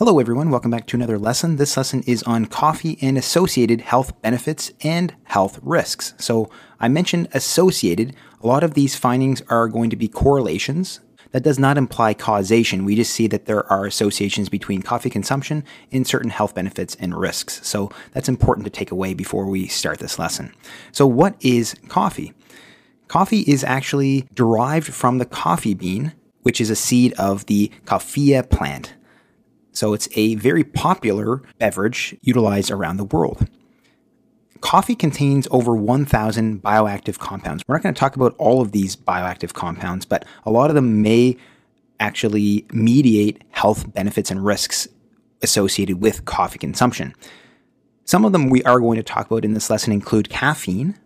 Hello, everyone. Welcome back to another lesson. This lesson is on coffee and associated health benefits and health risks. So, I mentioned associated. A lot of these findings are going to be correlations. That does not imply causation. We just see that there are associations between coffee consumption and certain health benefits and risks. So, that's important to take away before we start this lesson. So, what is coffee? Coffee is actually derived from the coffee bean, which is a seed of the coffea plant. So it's a very popular beverage utilized around the world. Coffee contains over 1,000 bioactive compounds. We're not going to talk about all of these bioactive compounds, but a lot of them may actually mediate health benefits and risks associated with coffee consumption. Some of them we are going to talk about in this lesson include caffeine,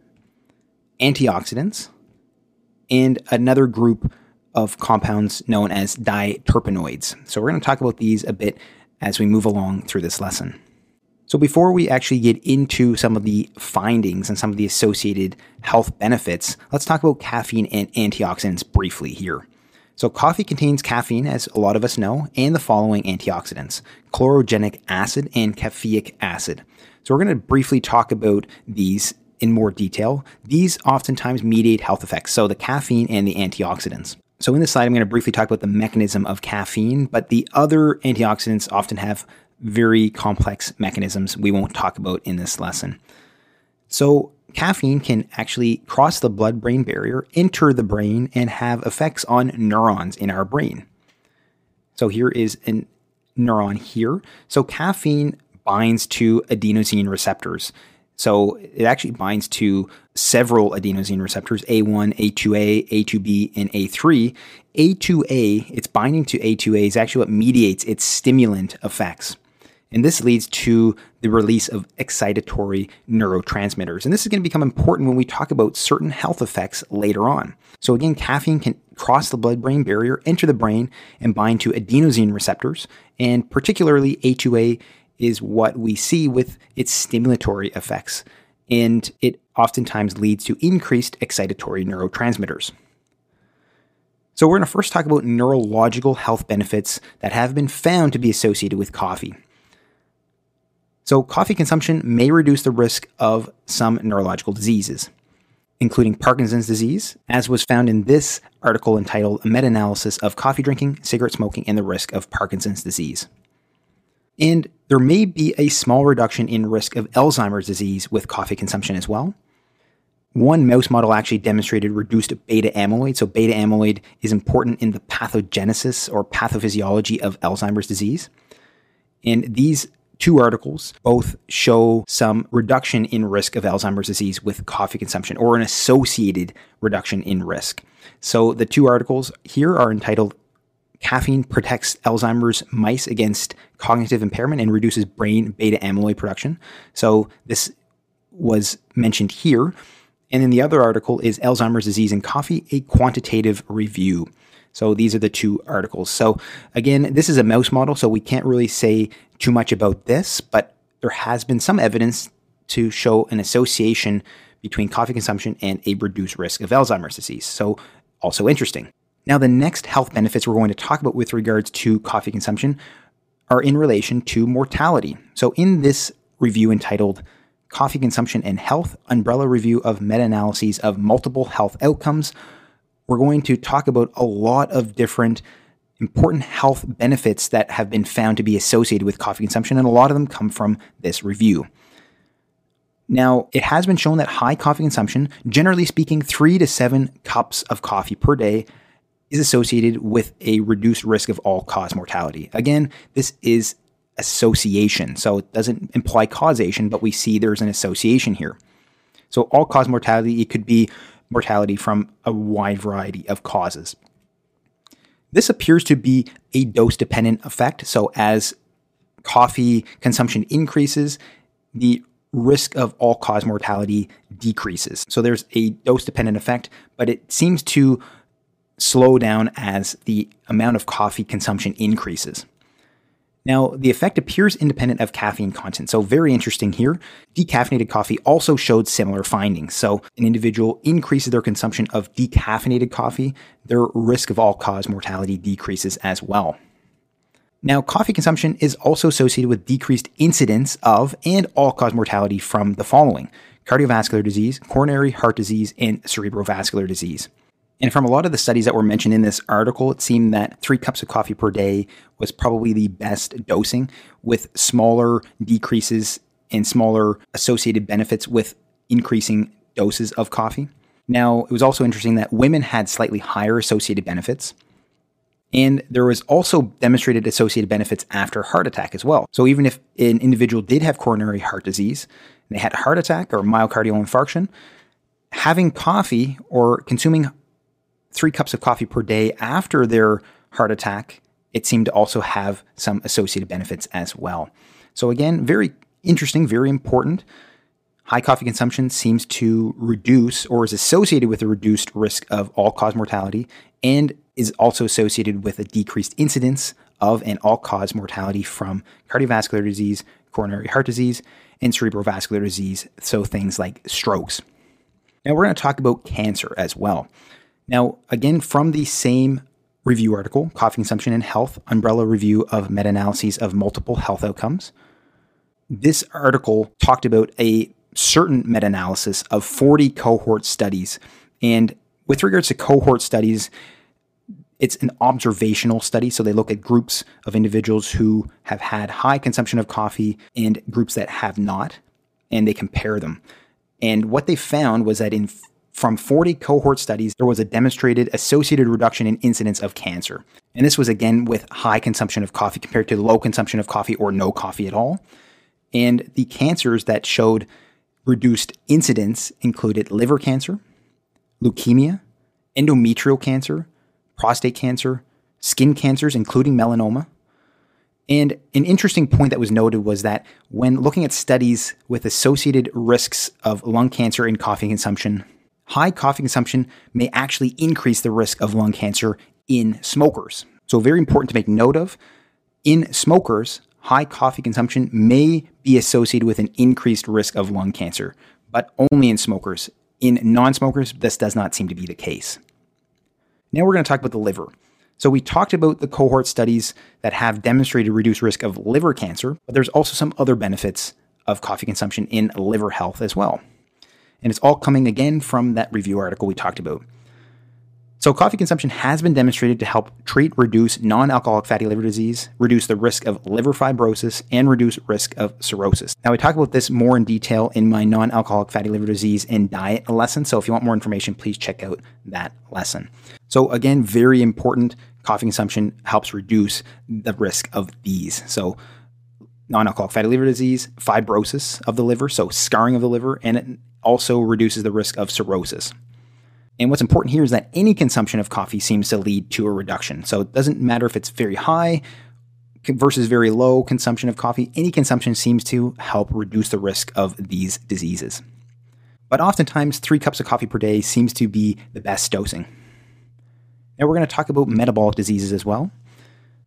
antioxidants, and another group of compounds known as diterpenoids. So we're going to talk about these a bit as we move along through this lesson. So before we actually get into some of the findings and some of the associated health benefits, let's talk about caffeine and antioxidants briefly here. So coffee contains caffeine, as a lot of us know, and the following antioxidants, chlorogenic acid and caffeic acid. So we're going to briefly talk about these in more detail. These oftentimes mediate health effects, so the caffeine and the antioxidants. So in this slide, I'm going to briefly talk about the mechanism of caffeine, but the other antioxidants often have very complex mechanisms we won't talk about in this lesson. So caffeine can actually cross the blood-brain barrier, enter the brain, and have effects on neurons in our brain. So here is a neuron here. So caffeine binds to adenosine receptors. So it actually binds to several adenosine receptors A1, A2A, A2B, and A3. A2A, its binding to A2A is actually what mediates its stimulant effects. And this leads to the release of excitatory neurotransmitters. And this is going to become important when we talk about certain health effects later on. So, again, caffeine can cross the blood brain barrier, enter the brain, and bind to adenosine receptors. And particularly, A2A is what we see with its stimulatory effects, and it oftentimes leads to increased excitatory neurotransmitters. So, we're going to first talk about neurological health benefits that have been found to be associated with coffee. So, coffee consumption may reduce the risk of some neurological diseases, including Parkinson's disease, as was found in this article entitled A Meta Analysis of Coffee Drinking, Cigarette Smoking, and the Risk of Parkinson's Disease. And there may be a small reduction in risk of Alzheimer's disease with coffee consumption as well. One mouse model actually demonstrated reduced beta amyloid. So, beta amyloid is important in the pathogenesis or pathophysiology of Alzheimer's disease. And these two articles both show some reduction in risk of Alzheimer's disease with coffee consumption or an associated reduction in risk. So, the two articles here are entitled Caffeine protects Alzheimer's mice against cognitive impairment and reduces brain beta amyloid production. So this was mentioned here. And then the other article is Alzheimer's disease in coffee, a quantitative review. So these are the two articles. So again, this is a mouse model, so we can't really say too much about this, but there has been some evidence to show an association between coffee consumption and a reduced risk of Alzheimer's disease. So also interesting. Now, the next health benefits we're going to talk about with regards to coffee consumption are in relation to mortality. So, in this review entitled Coffee Consumption and Health Umbrella Review of Meta Analyses of Multiple Health Outcomes, we're going to talk about a lot of different important health benefits that have been found to be associated with coffee consumption, and a lot of them come from this review. Now, it has been shown that high coffee consumption, generally speaking, three to seven cups of coffee per day, is associated with a reduced risk of all cause mortality. Again, this is association, so it doesn't imply causation, but we see there's an association here. So, all cause mortality, it could be mortality from a wide variety of causes. This appears to be a dose dependent effect. So, as coffee consumption increases, the risk of all cause mortality decreases. So, there's a dose dependent effect, but it seems to slow down as the amount of coffee consumption increases. Now, the effect appears independent of caffeine content. So, very interesting here. Decaffeinated coffee also showed similar findings. So, an individual increases their consumption of decaffeinated coffee, their risk of all cause mortality decreases as well. Now, coffee consumption is also associated with decreased incidence of and all cause mortality from the following cardiovascular disease, coronary heart disease, and cerebrovascular disease. And from a lot of the studies that were mentioned in this article, it seemed that three cups of coffee per day was probably the best dosing, with smaller decreases and smaller associated benefits with increasing doses of coffee. Now, it was also interesting that women had slightly higher associated benefits. And there was also demonstrated associated benefits after heart attack as well. So even if an individual did have coronary heart disease, they had a heart attack or myocardial infarction, having coffee or consuming three cups of coffee per day after their heart attack, it seemed to also have some associated benefits as well. So again, very interesting, very important. High coffee consumption seems to reduce or is associated with a reduced risk of all cause mortality and is also associated with a decreased incidence of and all cause mortality from cardiovascular disease, coronary heart disease, and cerebrovascular disease, so things like strokes. Now, we're going to talk about cancer as well. Now, again, from the same review article, Coffee Consumption and Health Umbrella Review of Meta Analyses of Multiple Health Outcomes, this article talked about a certain meta analysis of 40 cohort studies. And with regards to cohort studies, it's an observational study. So they look at groups of individuals who have had high consumption of coffee and groups that have not, and they compare them. And what they found was that in from 40 cohort studies, there was a demonstrated associated reduction in incidence of cancer. And this was again with high consumption of coffee compared to low consumption of coffee or no coffee at all. And the cancers that showed reduced incidence included liver cancer, leukemia, endometrial cancer, prostate cancer, skin cancers, including melanoma. And an interesting point that was noted was that when looking at studies with associated risks of lung cancer in coffee consumption, high coffee consumption may actually increase the risk of lung cancer in smokers. So, very important to make note of. In smokers, high coffee consumption may be associated with an increased risk of lung cancer, but only in smokers. In non smokers, this does not seem to be the case. Now we're going to talk about the liver. So we talked about the cohort studies that have demonstrated reduced risk of liver cancer, but there's also some other benefits of coffee consumption in liver health as well. And it's all coming again from that review article we talked about. So, coffee consumption has been demonstrated to help treat, reduce non alcoholic fatty liver disease, reduce the risk of liver fibrosis, and reduce risk of cirrhosis. Now, I talk about this more in detail in my non alcoholic fatty liver disease and diet lesson. So, if you want more information, please check out that lesson. So, again, very important. Coffee consumption helps reduce the risk of these. So, non alcoholic fatty liver disease, fibrosis of the liver, so scarring of the liver, and it also reduces the risk of cirrhosis. And what's important here is that any consumption of coffee seems to lead to a reduction. So it doesn't matter if it's very high versus very low consumption of coffee, any consumption seems to help reduce the risk of these diseases. But oftentimes, three cups of coffee per day seems to be the best dosing. Now, we're going to talk about metabolic diseases as well.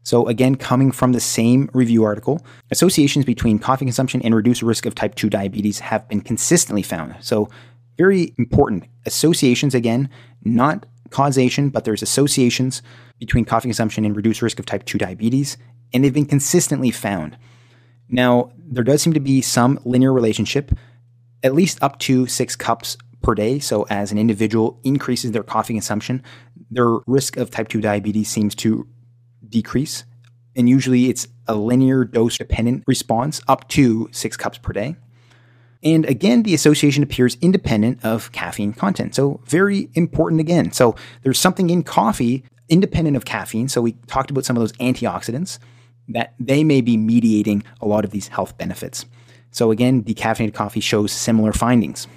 So, again, coming from the same review article, associations between coffee consumption and reduced risk of type 2 diabetes have been consistently found. So, very important. Associations, again, not causation, but there's associations between coffee consumption and reduced risk of type 2 diabetes, and they've been consistently found. Now, there does seem to be some linear relationship, at least up to six cups per day. So, as an individual increases their coffee consumption, their risk of type 2 diabetes seems to decrease. And usually it's a linear dose dependent response up to six cups per day. And again, the association appears independent of caffeine content. So, very important again. So, there's something in coffee independent of caffeine. So, we talked about some of those antioxidants that they may be mediating a lot of these health benefits. So, again, decaffeinated coffee shows similar findings.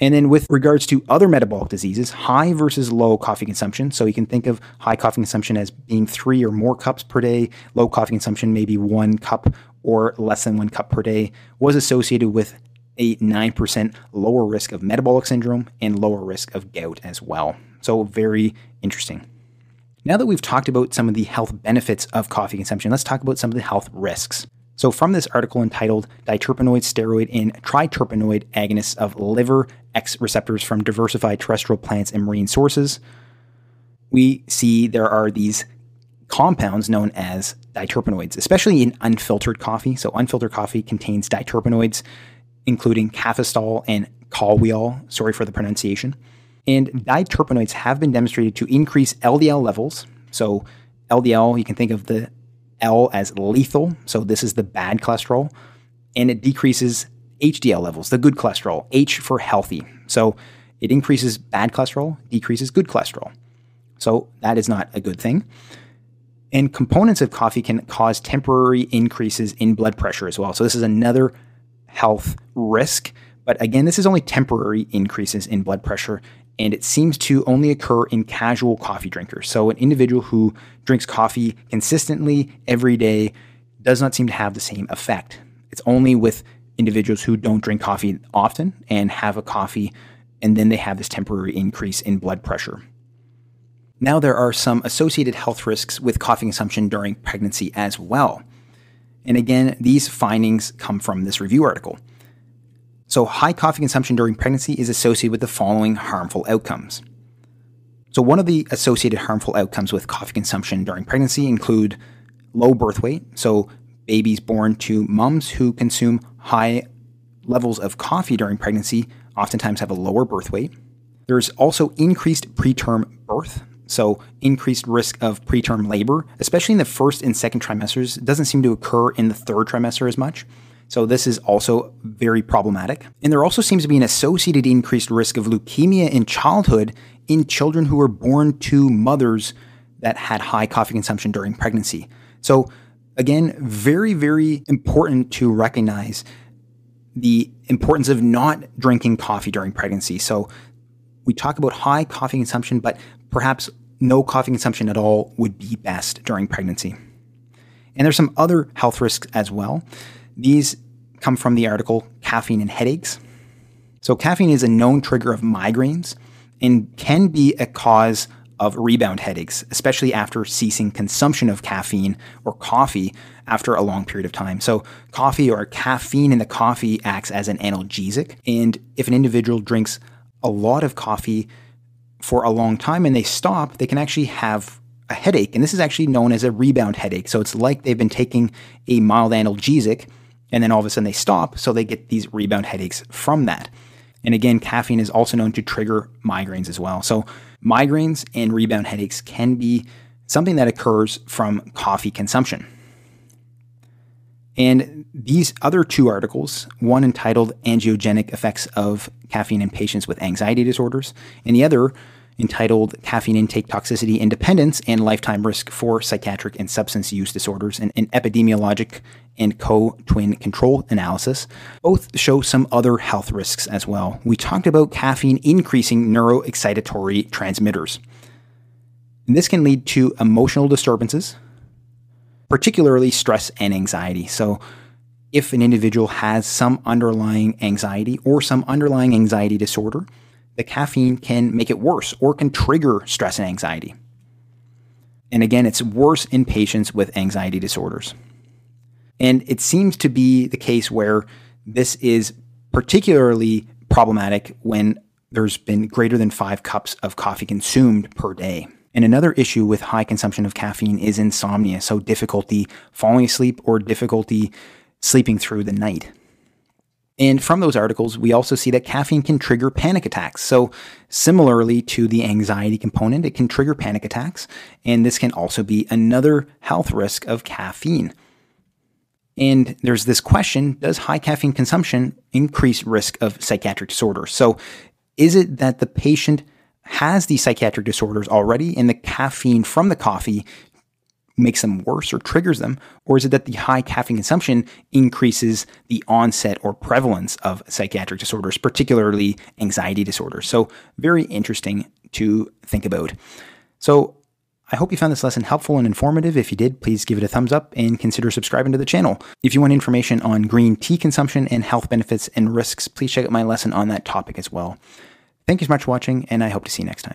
And then with regards to other metabolic diseases, high versus low coffee consumption. So you can think of high coffee consumption as being three or more cups per day, low coffee consumption, maybe one cup or less than one cup per day, was associated with a 9% lower risk of metabolic syndrome and lower risk of gout as well. So, very interesting. Now that we've talked about some of the health benefits of coffee consumption, let's talk about some of the health risks. So, from this article entitled Diterpenoid, Steroid, and Triterpenoid Agonists of Liver X Receptors from Diversified Terrestrial Plants and Marine Sources, we see there are these compounds known as diterpenoids, especially in unfiltered coffee. So, unfiltered coffee contains diterpenoids, including cafestol and kahweol. Sorry for the pronunciation. And diterpenoids have been demonstrated to increase LDL levels. So, LDL, you can think of the L as lethal. So, this is the bad cholesterol. And it decreases HDL levels, the good cholesterol, H for healthy. So, it increases bad cholesterol, decreases good cholesterol. So, that is not a good thing. And components of coffee can cause temporary increases in blood pressure as well. So, this is another health risk. But again, this is only temporary increases in blood pressure, and it seems to only occur in casual coffee drinkers. So, an individual who drinks coffee consistently every day does not seem to have the same effect. It's only with individuals who don't drink coffee often and have a coffee, and then they have this temporary increase in blood pressure. Now, there are some associated health risks with coffee consumption during pregnancy as well. And again, these findings come from this review article. So, high coffee consumption during pregnancy is associated with the following harmful outcomes. So, one of the associated harmful outcomes with coffee consumption during pregnancy include low birth weight. So, babies born to moms who consume high levels of coffee during pregnancy oftentimes have a lower birth weight. There's also increased preterm birth. So, increased risk of preterm labor, especially in the first and second trimesters, It doesn't seem to occur in the third trimester as much. So, this is also very problematic. And there also seems to be an associated increased risk of leukemia in childhood in children who were born to mothers that had high coffee consumption during pregnancy. So, again, very, very important to recognize the importance of not drinking coffee during pregnancy. So, we talk about high coffee consumption, but perhaps no coffee consumption at all would be best during pregnancy. And there's some other health risks as well. These come from the article Caffeine and Headaches. So, caffeine is a known trigger of migraines and can be a cause of rebound headaches, especially after ceasing consumption of caffeine or coffee after a long period of time. So, coffee or caffeine in the coffee acts as an analgesic. And if an individual drinks a lot of coffee, for a long time and they stop, they can actually have a headache. And this is actually known as a rebound headache. So it's like they've been taking a mild analgesic and then all of a sudden they stop. So they get these rebound headaches from that. And again, caffeine is also known to trigger migraines as well. So migraines and rebound headaches can be something that occurs from coffee consumption. And these other two articles, one entitled Anxiogenic Effects of Caffeine in Patients with Anxiety Disorders, and the other entitled Caffeine Intake Toxicity Independence and Lifetime Risk for Psychiatric and Substance Use Disorders, an, an epidemiologic and co twin control analysis, both show some other health risks as well. We talked about caffeine increasing neuroexcitatory transmitters. And this can lead to emotional disturbances, particularly stress and anxiety. So, if an individual has some underlying anxiety or some underlying anxiety disorder, the caffeine can make it worse or can trigger stress and anxiety. And again, it's worse in patients with anxiety disorders. And it seems to be the case where this is particularly problematic when there's been greater than five cups of coffee consumed per day. And another issue with high consumption of caffeine is insomnia, so difficulty falling asleep or difficulty sleeping through the night. And from those articles, we also see that caffeine can trigger panic attacks. So, similarly to the anxiety component, it can trigger panic attacks. And this can also be another health risk of caffeine. And there's this question Does high caffeine consumption increase risk of psychiatric disorders? So, is it that the patient has these psychiatric disorders already and the caffeine from the coffee makes them worse or triggers them? Or is it that the high caffeine consumption increases the onset or prevalence of psychiatric disorders, particularly anxiety disorders? So, very interesting to think about. So, I hope you found this lesson helpful and informative. If you did, please give it a thumbs up and consider subscribing to the channel. If you want information on green tea consumption and health benefits and risks, please check out my lesson on that topic as well. Thank you so much for watching, and I hope to see you next time.